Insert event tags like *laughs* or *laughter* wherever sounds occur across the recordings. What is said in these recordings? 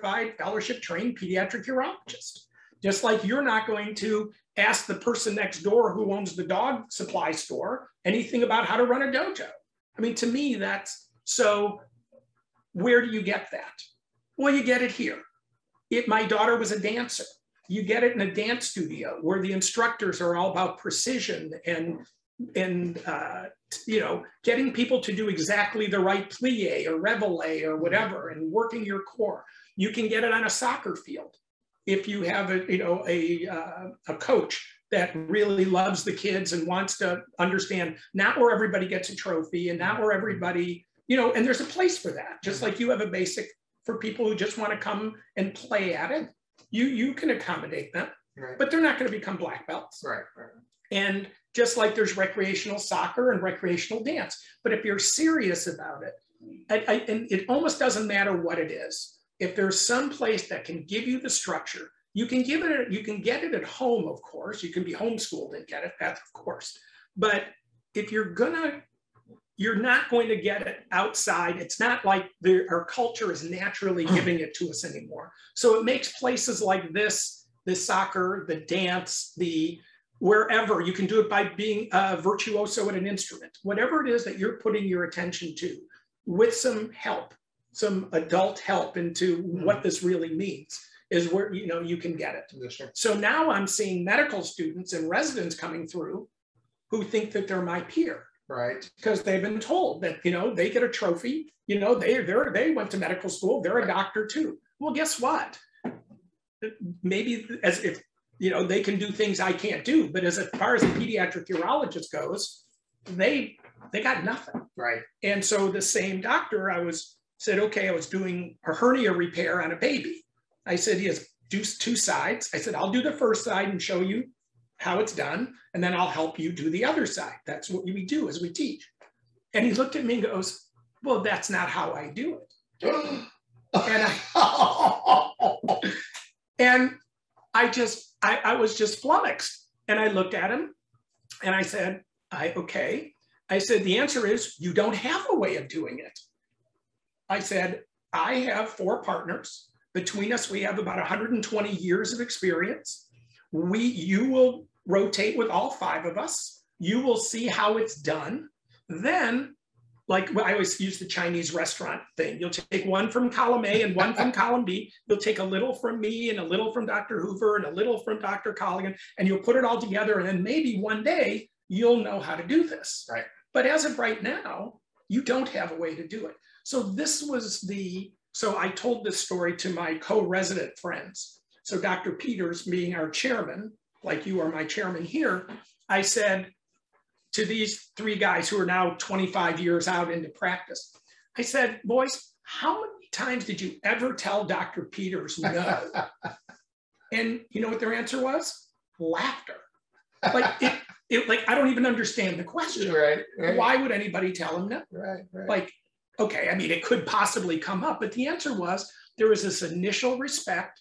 certified fellowship trained pediatric urologist. Just like you're not going to ask the person next door who owns the dog supply store anything about how to run a dojo. I mean, to me, that's so where do you get that? Well, you get it here. It, my daughter was a dancer. You get it in a dance studio where the instructors are all about precision and and uh, you know getting people to do exactly the right plie or reveille or whatever and working your core. You can get it on a soccer field if you have a you know a uh, a coach that really loves the kids and wants to understand not where everybody gets a trophy and not where everybody you know and there's a place for that. Just like you have a basic for people who just want to come and play at it you you can accommodate them right. but they're not going to become black belts. Right, right. And just like there's recreational soccer and recreational dance but if you're serious about it I, I, and it almost doesn't matter what it is if there's some place that can give you the structure, you can give it, you can get it at home, of course. You can be homeschooled and get it, that's of course. But if you're gonna, you're not going to get it outside. It's not like the, our culture is naturally hmm. giving it to us anymore. So it makes places like this, the soccer, the dance, the wherever you can do it by being a virtuoso at an instrument, whatever it is that you're putting your attention to with some help some adult help into mm-hmm. what this really means is where you know you can get it. Yes. So now I'm seeing medical students and residents coming through who think that they're my peer. Right. Because they've been told that, you know, they get a trophy, you know, they they they went to medical school, they're a doctor too. Well, guess what? Maybe as if you know they can do things I can't do, but as far as a pediatric urologist goes, they they got nothing. Right. And so the same doctor I was said, okay, I was doing a hernia repair on a baby. I said, he has two sides. I said, I'll do the first side and show you how it's done, and then I'll help you do the other side. That's what we do as we teach. And he looked at me and goes, well, that's not how I do it. and I, *laughs* and I just, I, I was just flummoxed. And I looked at him and I said, I, okay. I said, the answer is you don't have a way of doing it. I said, I have four partners. Between us, we have about 120 years of experience. We, you will rotate with all five of us. You will see how it's done. Then, like I always use the Chinese restaurant thing. You'll take one from column A and one from *laughs* column B. You'll take a little from me and a little from Dr. Hoover and a little from Dr. Colligan, and you'll put it all together. And then maybe one day you'll know how to do this. Right. But as of right now, you don't have a way to do it. So this was the, so I told this story to my co-resident friends. So Dr. Peters being our chairman, like you are my chairman here, I said to these three guys who are now 25 years out into practice, I said, boys, how many times did you ever tell Dr. Peters no? *laughs* and you know what their answer was? Laughter. Like it, it, like I don't even understand the question. Right, right. Why would anybody tell him no? Right, right. Like okay, I mean, it could possibly come up, but the answer was there was this initial respect.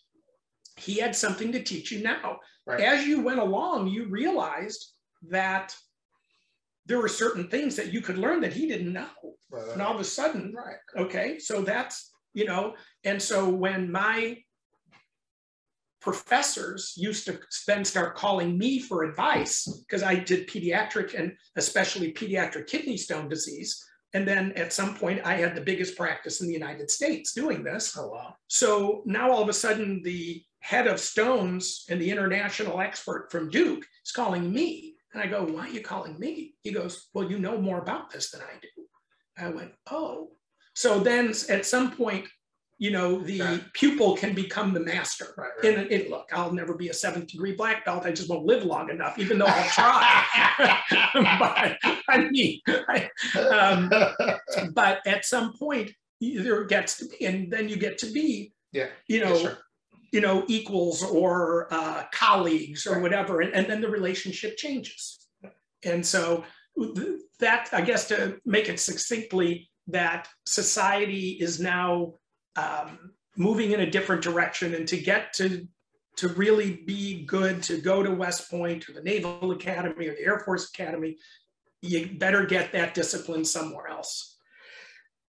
He had something to teach you now. Right. As you went along, you realized that there were certain things that you could learn that he didn't know. Right. And all of a sudden, right. okay, so that's, you know, and so when my professors used to then start calling me for advice because I did pediatric and especially pediatric kidney stone disease. And then at some point, I had the biggest practice in the United States doing this. Oh, wow. So now all of a sudden, the head of stones and the international expert from Duke is calling me. And I go, Why are you calling me? He goes, Well, you know more about this than I do. I went, Oh. So then at some point, you know, the right. pupil can become the master. Right, right. And, and, look, I'll never be a seventh degree black belt. I just won't live long enough, even though I'll try. *laughs* but I mean, I, um, *laughs* but at some point, there gets to be, and then you get to be, yeah, you know, sure. you know, equals or uh, colleagues or whatever, and, and then the relationship changes. And so that, I guess, to make it succinctly, that society is now um, moving in a different direction and to get to to really be good to go to West Point or the Naval Academy or the Air Force Academy, you better get that discipline somewhere else.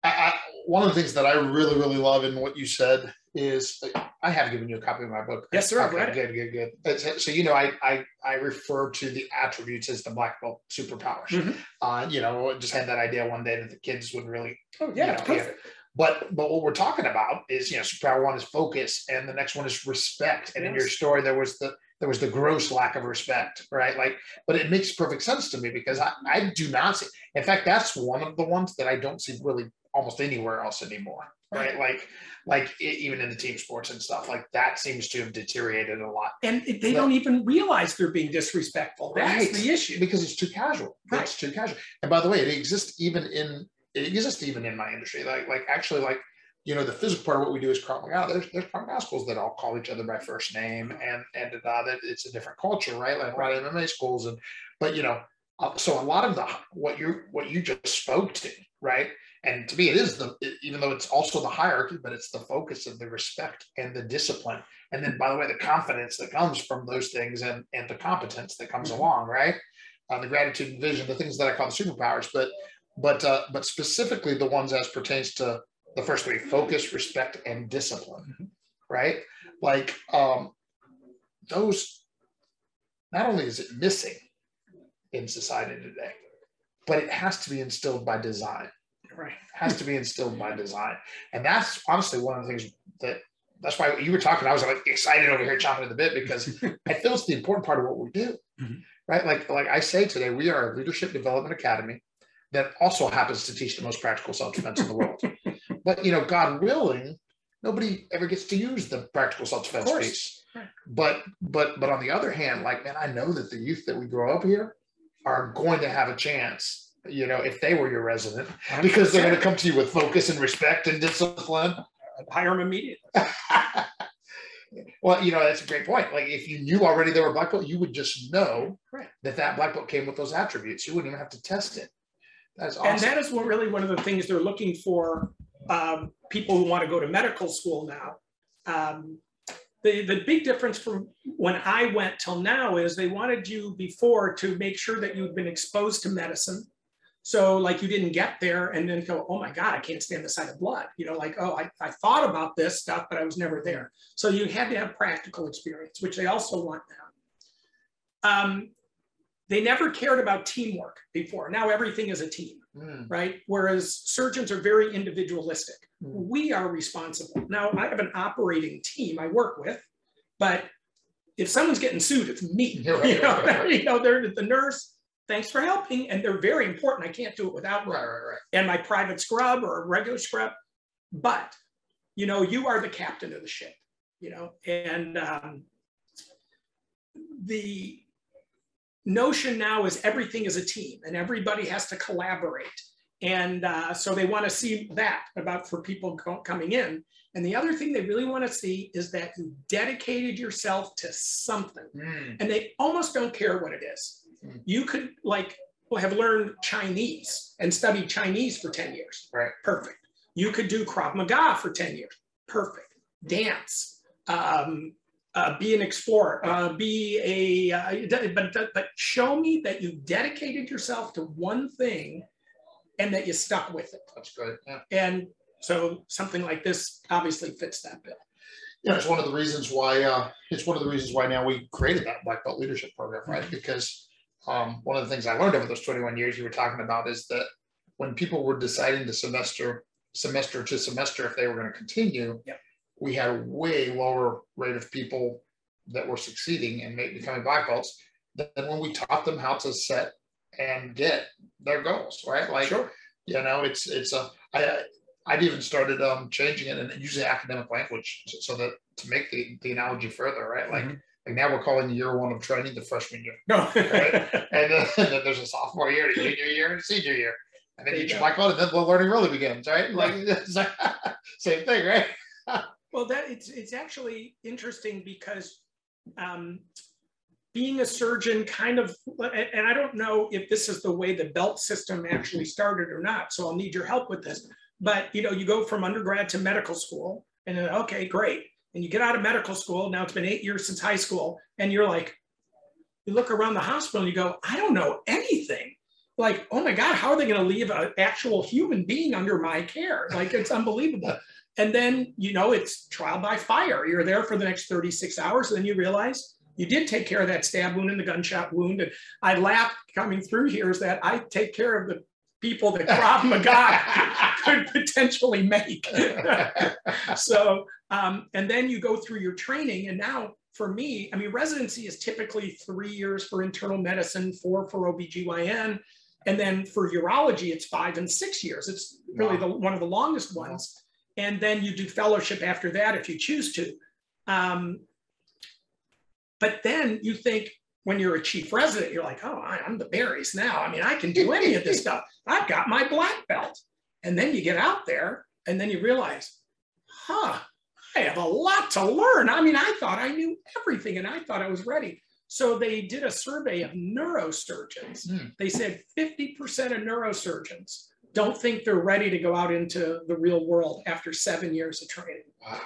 I, I, one of the things that I really, really love in what you said is I have given you a copy of my book. Yes, sir. Okay, good, good, good. So you know, I I I refer to the attributes as the black belt superpowers. Mhm. Uh, you know, just had that idea one day that the kids would really Oh, yeah, you know, perfect. But but what we're talking about is you know superpower one is focus, and the next one is respect. And in your story, there was the there was the gross lack of respect, right? Like, but it makes perfect sense to me because I, I do not see. In fact, that's one of the ones that I don't see really almost anywhere else anymore, right? Like like e- even in the team sports and stuff, like that seems to have deteriorated a lot And they But- don't even realize they're being disrespectful. That's Right. the issue. because it's too casual. Right. It's too casual. And by the way, it exists even in it exists even in my industry. Like like actually like you know the physical part of what we do is Krav Maga. There's there's Krav Maga schools that all call each other by first name and and uh, that it's a different culture, right? Like right MMA schools and but you know uh, so a lot of the what you what you just spoke to, right? And to me, it is the it- even though it's also the hierarchy, but it's the focus of the respect and the discipline. And then, by the way, the confidence that comes from those things and and the competence that comes Mhm. along, right? Uh, the gratitude and vision, the things that I call the superpowers, but but uh, but specifically the ones as pertains to the first three: focus, respect, and discipline. Mhm. Right? Like um, those. Not only is it missing in society today, but it has to be instilled by design Right. has to be instilled by design. And that's honestly one of the things that that's why you were talking. I was like excited over here chomping at the bit because *laughs* I feel it's the important part of what we do. Mhm. Right. Like like I say today, we are a leadership development academy that also happens to teach the most practical self-defense in the world. but you know, God willing, nobody ever gets to use the practical self-defense piece. Right. But but but on the other hand, like man, I know that the youth that we grow up here are going to have a chance, you know, if they were your resident, because they're going to come to you with focus and respect and discipline. hire them immediately. *laughs* well, you know, that's a great point. Like if you knew already they were black belt, you would just know Right. that that black belt came with those attributes. You wouldn't even have to test it. That's awesome. And that is what really one of the things they're looking for um, people who want to go to medical school now. Um, the, the big difference from when I went till now is they wanted you before to make sure that you've been exposed to medicine. So like you didn't get there and then go, oh my God, I can't stand the sight of blood. You know, like, oh, I, I thought about this stuff, but I was never there. So you had to have practical experience, which they also want now. Um, they never cared about teamwork before. Now everything is a team Mm, right? Whereas surgeons are very individualistic. Mm. We are responsible. Now, I have an operating team I work with, but if someone's getting sued, it's me. *laughs* Right, you know, right, right, *laughs* you know, they're the nurse. Thanks for helping, and they're very important. I can't do it without them. right, right, right. And my private scrub or a regular scrub, but you know, you are the captain of the ship. You know, and um, the notion now is everything is a team and everybody has to collaborate. And uh, so they want to see that about for people co- coming in. And the other thing they really want to see is that you dedicated yourself to something Mm, and they almost don't care what it is. Hmm. You could like have learned Chinese and studied Chinese for 10 years. Right. Perfect. You could do Krav Maga for 10 years. Perfect. Dance. Um, uh, be an explorer. Uh, be a, uh, but, but show me that you dedicated yourself to one thing and that you stuck with it. that's good. Yeah. And so something like this obviously fits that bill. Yeah, it's one of the reasons why uh, it's one of the reasons why now we created that black belt leadership program, right? Mm-hmm. Because um, one of the things I learned over those 21 years you were talking about is that when people were deciding to semester semester to semester if they were going to continue, Yep. We had a way lower rate of people that were succeeding and becoming black belts than when we taught them how to set and get their goals, right? Like sure. you know it's it's a i i've even started um changing it and using academic language so, that to make the the analogy further right like Mhm. like now we're calling year one of training the freshman year No. *laughs* and then, *laughs* and then there's a sophomore year a junior year and a senior year and then you each black belt and then the learning really begins right like like, *laughs* same thing right Well, that it's it's actually interesting because um, being a surgeon kind of, and I don't know if this is the way the belt system actually started or not. So I'll need your help with this. But you know, you go from undergrad to medical school, and then okay, great, and you get out of medical school. Now it's been eight years since high school, and you're like, you look around the hospital and you go, I don't know anything. Like, oh my God, how are they going to leave an actual human being under my care? Like, it's unbelievable. And then, you know, it's trial by fire. You're there for the next 36 hours. And then you realize you did take care of that stab wound and the gunshot wound. And I laugh coming through here is that I take care of the people that Krav *laughs* Maga could potentially make. *laughs* so, um, and then you go through your training. And now for me, I mean, residency is typically three years for internal medicine, four for OBGYN. And then for urology, it's five and six years. It's really wow. the, one of the longest ones and then you do fellowship after that if you choose to. Um, but then you think when you're a chief resident, you're like, oh, I'm the berries now. I mean, I can do any of this *laughs* stuff. I've got my black belt. And then you get out there and then you realize, huh, I have a lot to learn. I mean, I thought I knew everything and I thought I was ready. So they did a survey of neurosurgeons. Mm. They said 50% of neurosurgeons don't think they're ready to go out into the real world after seven years of training. Wow.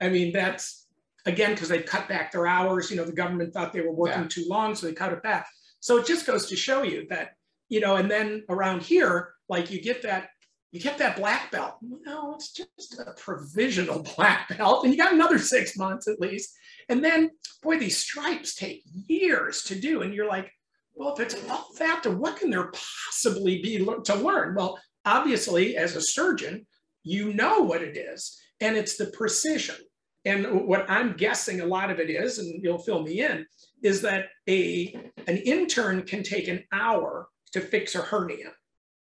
I mean, that's again because they cut back their hours. You know, the government thought they were working yeah. too long, so they cut it back. So it just goes to show you that, you know, and then around here, like you get that, you get that black belt. No, it's just a provisional *laughs* black belt, and you got another six months at least. And then, boy, these stripes take years to do, and you're like, well, if it's all that, what can there possibly be to learn? Well, obviously, as a surgeon, you know what it is, and it's the precision. And what I'm guessing a lot of it is, and you'll fill me in, is that a an intern can take an hour to fix a hernia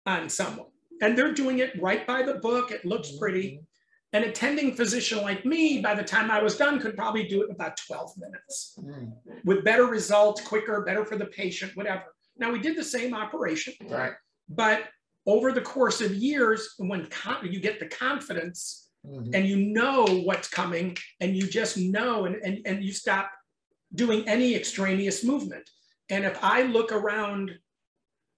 on someone, and they're doing it right by the book. It looks pretty. Mm-hmm. An attending physician like me, by the time I was done, could probably do it in about 12 minutes mm. with better results, quicker, better for the patient, whatever. Now, we did the same operation, right? But over the course of years, when you get the confidence mm-hmm. and you know what's coming and you just know and, and, and you stop doing any extraneous movement. And if I look around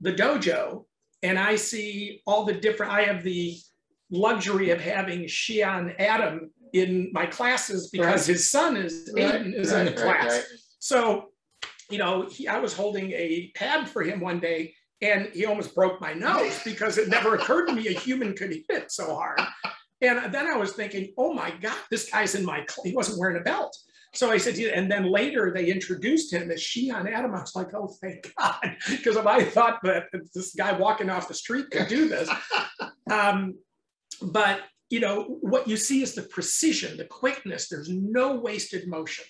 the dojo and I see all the different, I have the luxury of having Shihan Adam in my classes because right. his son is right. is right. in the class. So, you know, he, I was holding a pad for him one day and he almost broke my nose *laughs* because it never occurred to me a human could hit so hard. And then I was thinking, oh my God, this guy's in my, he wasn't wearing a belt. So I said, and then later they introduced him as Shihan Adam. I was like, oh, thank *laughs* God. Because if I thought that this guy walking off the street could do this, *laughs* um, but you know what you see is the precision, the quickness. There's no wasted motion,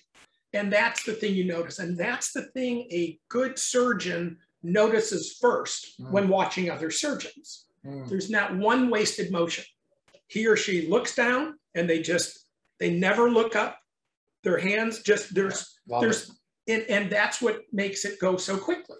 and that's the thing you notice, and that's the thing a good surgeon notices first mm. when watching other surgeons. Mm. There's not one wasted motion. He or she looks down, and they just they never look up. Their hands just there's yeah, there's and, and that's what makes it go so quickly.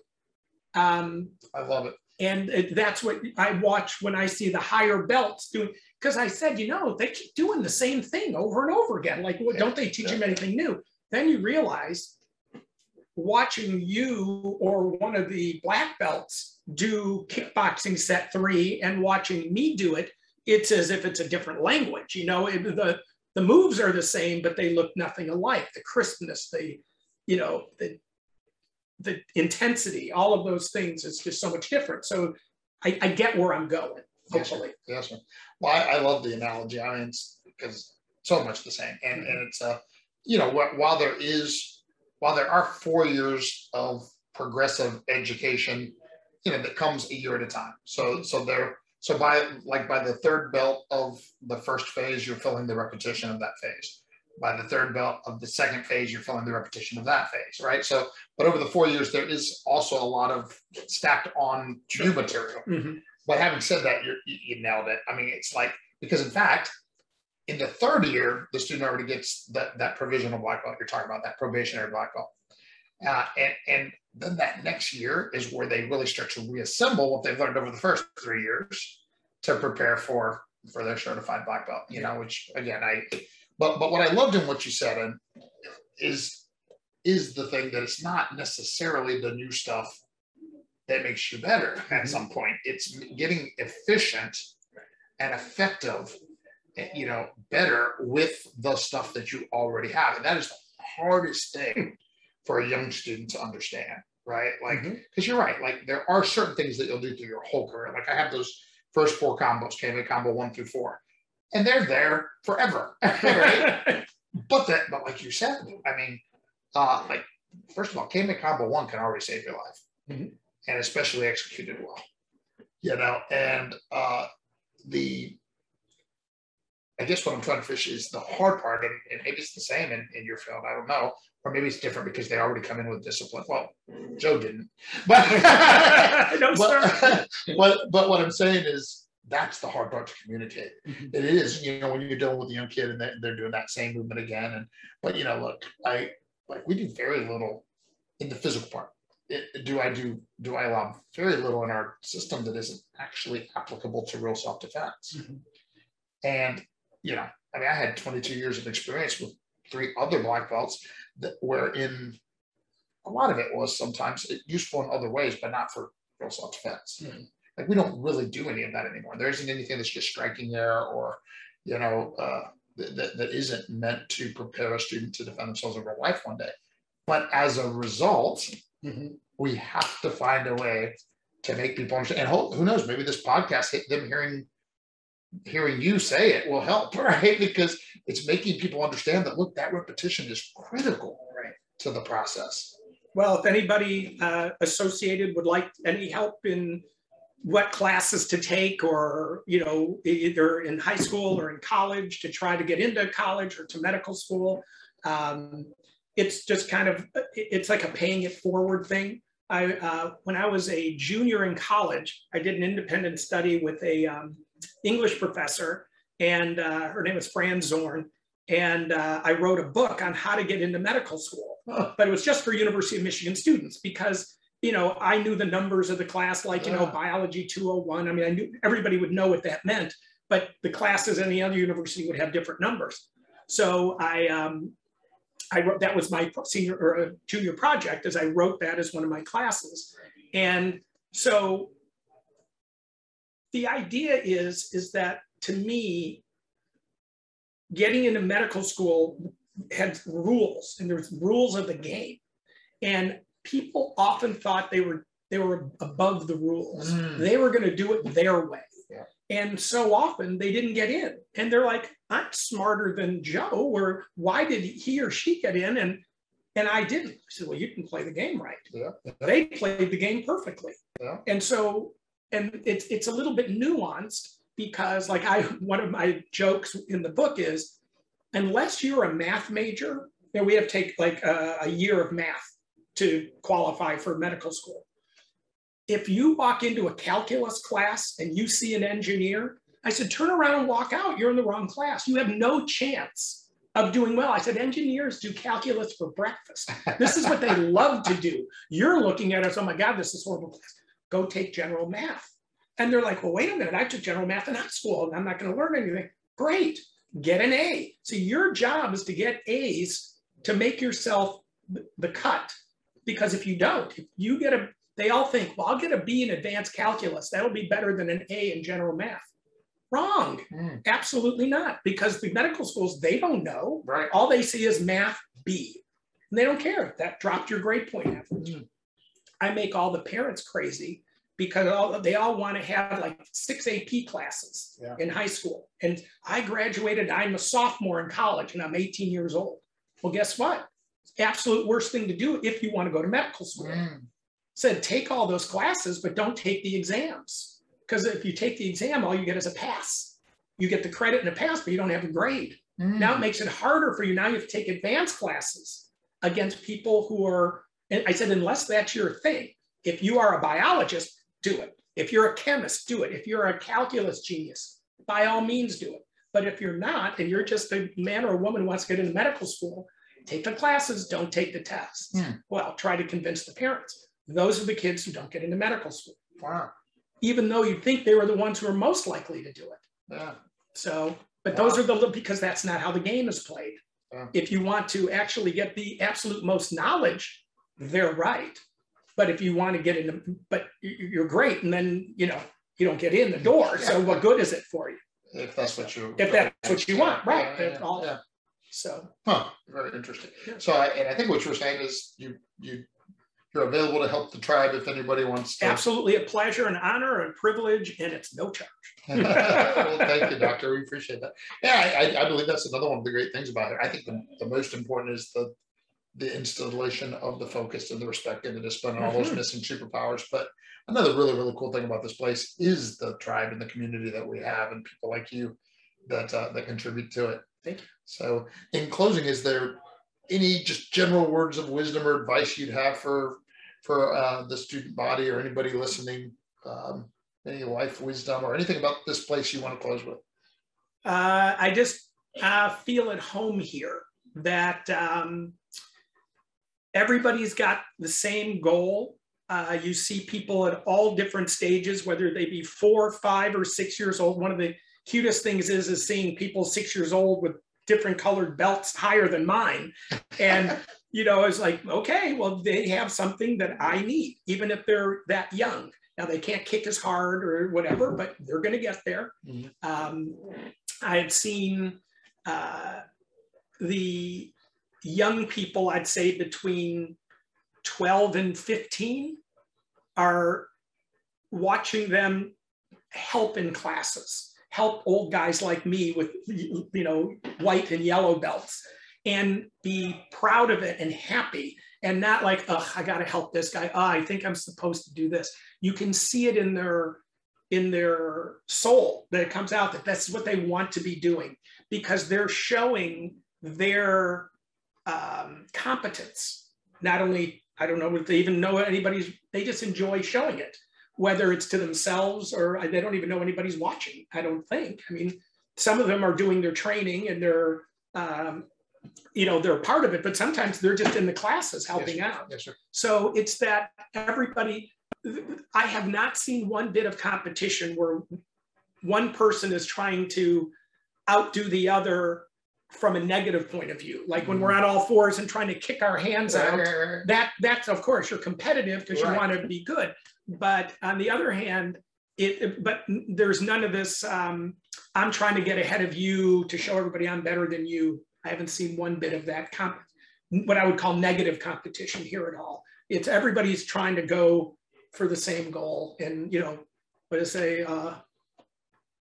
Um, I love it. And it, that's what I watch when I see the higher belts doing. Because I said, you know, they keep doing the same thing over and over again. Like, well, don't they teach them anything new? Then you realize watching you or one of the black belts do kickboxing set three and watching me do it, it's as if it's a different language. You know, it, the the moves are the same, but they look nothing alike. The crispness, the you know, the the intensity, all of those things is just so much different. So I, I get where I'm going, hopefully. Yes, yes Well, I, I, love the analogy. I mean, it's because so much the same. And, and it's, uh, you know, while there is, while there are four years of progressive education, you know, that comes a year at a time. So, so there, so by like by the third belt of the first phase, you're filling the repetition of that phase by the third belt of the second phase, you're filling the repetition of that phase, right? So, but over the four years, there is also a lot of stacked on new material. Mm-hmm. But having said that, you you nailed it. I mean, it's like because in fact, in the third year, the student already gets that that provisional black belt you're talking about, that probationary black belt, uh, and and then that next year is where they really start to reassemble what they've learned over the first three years to prepare for for their certified black belt. You know, which again, I but but what I loved in what you said and is is the thing that it's not necessarily the new stuff that makes you better *laughs* at mm-hmm. some point. It's getting efficient and effective, you know, better with the stuff that you already have. And that is the hardest thing *laughs* for a young student to understand, right? Like, because mm-hmm. you're right, like there are certain things that you'll do through your whole career. Like I have those first four combos, KMA combo one through four and they're there forever, *laughs* right? *laughs* but that, but like you said, I mean, uh, like first of all, K combo one can already save your life, mm-hmm. and especially executed well, you know. And uh, the, I guess what I'm trying to fish is the hard part, and, and maybe it's the same in, in your field. I don't know, or maybe it's different because they already come in with discipline. Well, Joe didn't, but *laughs* no, but, but, but what I'm saying is that's the hard part to communicate. Mm-hmm. It is, you know, when you're dealing with a young kid and they're, doing that same movement again. And but you know, look, I like we do very little in the physical part. It, do I do do I allow very little in our system that isn't actually applicable to real self defense? Mm-hmm. And you know, I mean, I had 22 years of experience with three other black belts that were in a lot of it was sometimes useful in other ways, but not for real self defense. Mm-hmm. Like we don't really do any of that anymore. There isn't anything that's just striking there or, you know, uh, that, that isn't meant to prepare a student to defend themselves in real life one day. But as a result, mm-hmm. we have to find a way to make people understand. And who, who knows, maybe this podcast, them hearing hearing you say it will help, *laughs* right? Because it's making people understand that look, that repetition is critical right. to the process. Well, if anybody uh, associated would like any help in what classes to take or you know either in high school or in college to try to get into college or to medical school. Um, it's just kind of it's like a paying it forward thing. I uh, when i was a junior in college i did an independent study with a um, english professor and uh, her name was fran zorn. And uh, i wrote a book on how to get into medical school but it was just for university of michigan students because you know, I knew the numbers of the class, like, you know, biology 201. I mean, I knew everybody would know what that meant, but the classes in the other university would have different numbers. So I, um, I wrote, that was my senior or uh, junior project as I wrote that as one of my classes. And so the idea is, is that to me, getting into medical school had rules and there's rules of the game. And people often thought they were they were above the rules. Mm. They were going to do it their way. Yeah. And so often they didn't get in. And they're like, I'm smarter than Joe, or why did he or she get in? And and I didn't. I said, Well, you can play the game right. Yeah. They played the game perfectly. Yeah. And so, and it's it's a little bit nuanced because like I one of my jokes in the book is unless you're a math major, you know, we have to take like a, a year of math to qualify for medical school. If you walk into a calculus class and you see an engineer, I said, turn around and walk out. You're in the wrong class. You have no chance of doing well. I said, engineers do calculus for breakfast. This is what they *laughs* love to do. You're looking at us, oh my God, this is horrible class. Go take general math. And they're like, well, wait a minute, I took general math in high school and I'm not going to learn anything. Great, get an A. So your job is to get A's to make yourself the cut because if you don't, if you get a, they all think, well, I'll get a B in advanced calculus. That'll be better than an A in general math. Wrong. Mm. Absolutely not. Because the medical schools, they don't know. Right. All they see is math B. And they don't care. That dropped your grade point average. Mm. I make all the parents crazy because all, they all want to have like six AP classes yeah. in high school. And I graduated, I'm a sophomore in college and I'm 18 years old. Well, guess what? Absolute worst thing to do if you want to go to medical school. Mm. Said take all those classes, but don't take the exams. Because if you take the exam, all you get is a pass. You get the credit and a pass, but you don't have a grade. Mm. Now it makes it harder for you. Now you have to take advanced classes against people who are, and I said, unless that's your thing, if you are a biologist, do it. If you're a chemist, do it. If you're a calculus genius, by all means do it. But if you're not, and you're just a man or a woman who wants to get into medical school, take the classes, don't take the tests. Hmm. Well, try to convince the parents. Those are the kids who don't get into medical school. Wow. Even though you think they were the ones who are most likely to do it. Yeah. So, but wow. those are the, because that's not how the game is played. Yeah. If you want to actually get the absolute most knowledge, they're right. But if you want to get into, but you're great, and then, you know, you don't get in the door. Yeah. So what good is it for you? If that's what you, if that's what you want, right? Yeah, all, so, huh, very interesting. So, I, and I think what you're saying is you you you're available to help the tribe if anybody wants to. Absolutely a pleasure, an honor, and privilege, and it's no charge. *laughs* well, thank you, doctor. We appreciate that. Yeah, I, I, believe that's another one of the great things about it. I think the, the most important is the the installation of the focus and the respect and the discipline and all those mm-hmm. missing superpowers. But another really, really cool thing about this place is the tribe and the community that we have and people like you that uh, that contribute to it. Thank you. So in closing, is there any just general words of wisdom or advice you'd have for for uh, the student body or anybody listening? Um, any life wisdom or anything about this place you want to close with? Uh, I just uh, feel at home here. That um, everybody's got the same goal. Uh, you see people at all different stages, whether they be four, five, or six years old. One of the cutest things is is seeing people six years old with different colored belts higher than mine, and *laughs* you know, it's like okay, well, they have something that I need, even if they're that young. Now they can't kick as hard or whatever, but they're going to get there. Mm-hmm. Um, I've seen uh, the young people, I'd say between 12 and 15, are watching them help in classes, help old guys like me with, you know, white and yellow belts and be proud of it and happy and not like, oh, I got to help this guy. Oh, I think I'm supposed to do this. You can see it in their in their soul that it comes out that that's what they want to be doing because they're showing their um, competence. Not only, I don't know if they even know anybody's, they just enjoy showing it, whether it's to themselves or they don't even know anybody's watching, I don't think. I mean, some of them are doing their training and they're, um, you know, they're part of it, but sometimes they're just in the classes helping yes, out. Yes, sir. So it's that everybody, I have not seen one bit of competition where one person is trying to outdo the other from a negative point of view like when we're mm-hmm. on all fours and trying to kick our hands out that that's of course you're competitive because right. you want to be good but on the other hand it, it but there's none of this um, i'm trying to get ahead of you to show everybody i'm better than you i haven't seen one bit of that comp what i would call negative competition here at all it's everybody's trying to go for the same goal and you know what to say uh,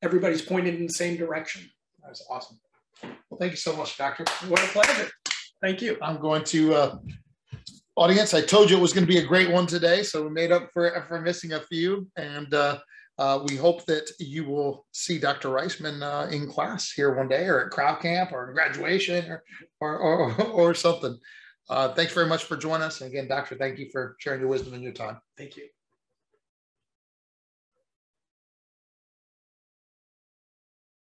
everybody's pointed in the same direction that's awesome well, thank you so much, Doctor. What a pleasure. Thank you. I'm going to, uh, audience, I told you it was going to be a great one today, so we made up for, for missing a few. And uh, uh, we hope that you will see Dr. Reisman uh, in class here one day or at crowd camp or graduation or, or, or, *laughs* or something. Uh, thanks very much for joining us. And again, Doctor, thank you for sharing your wisdom and your time. Thank you.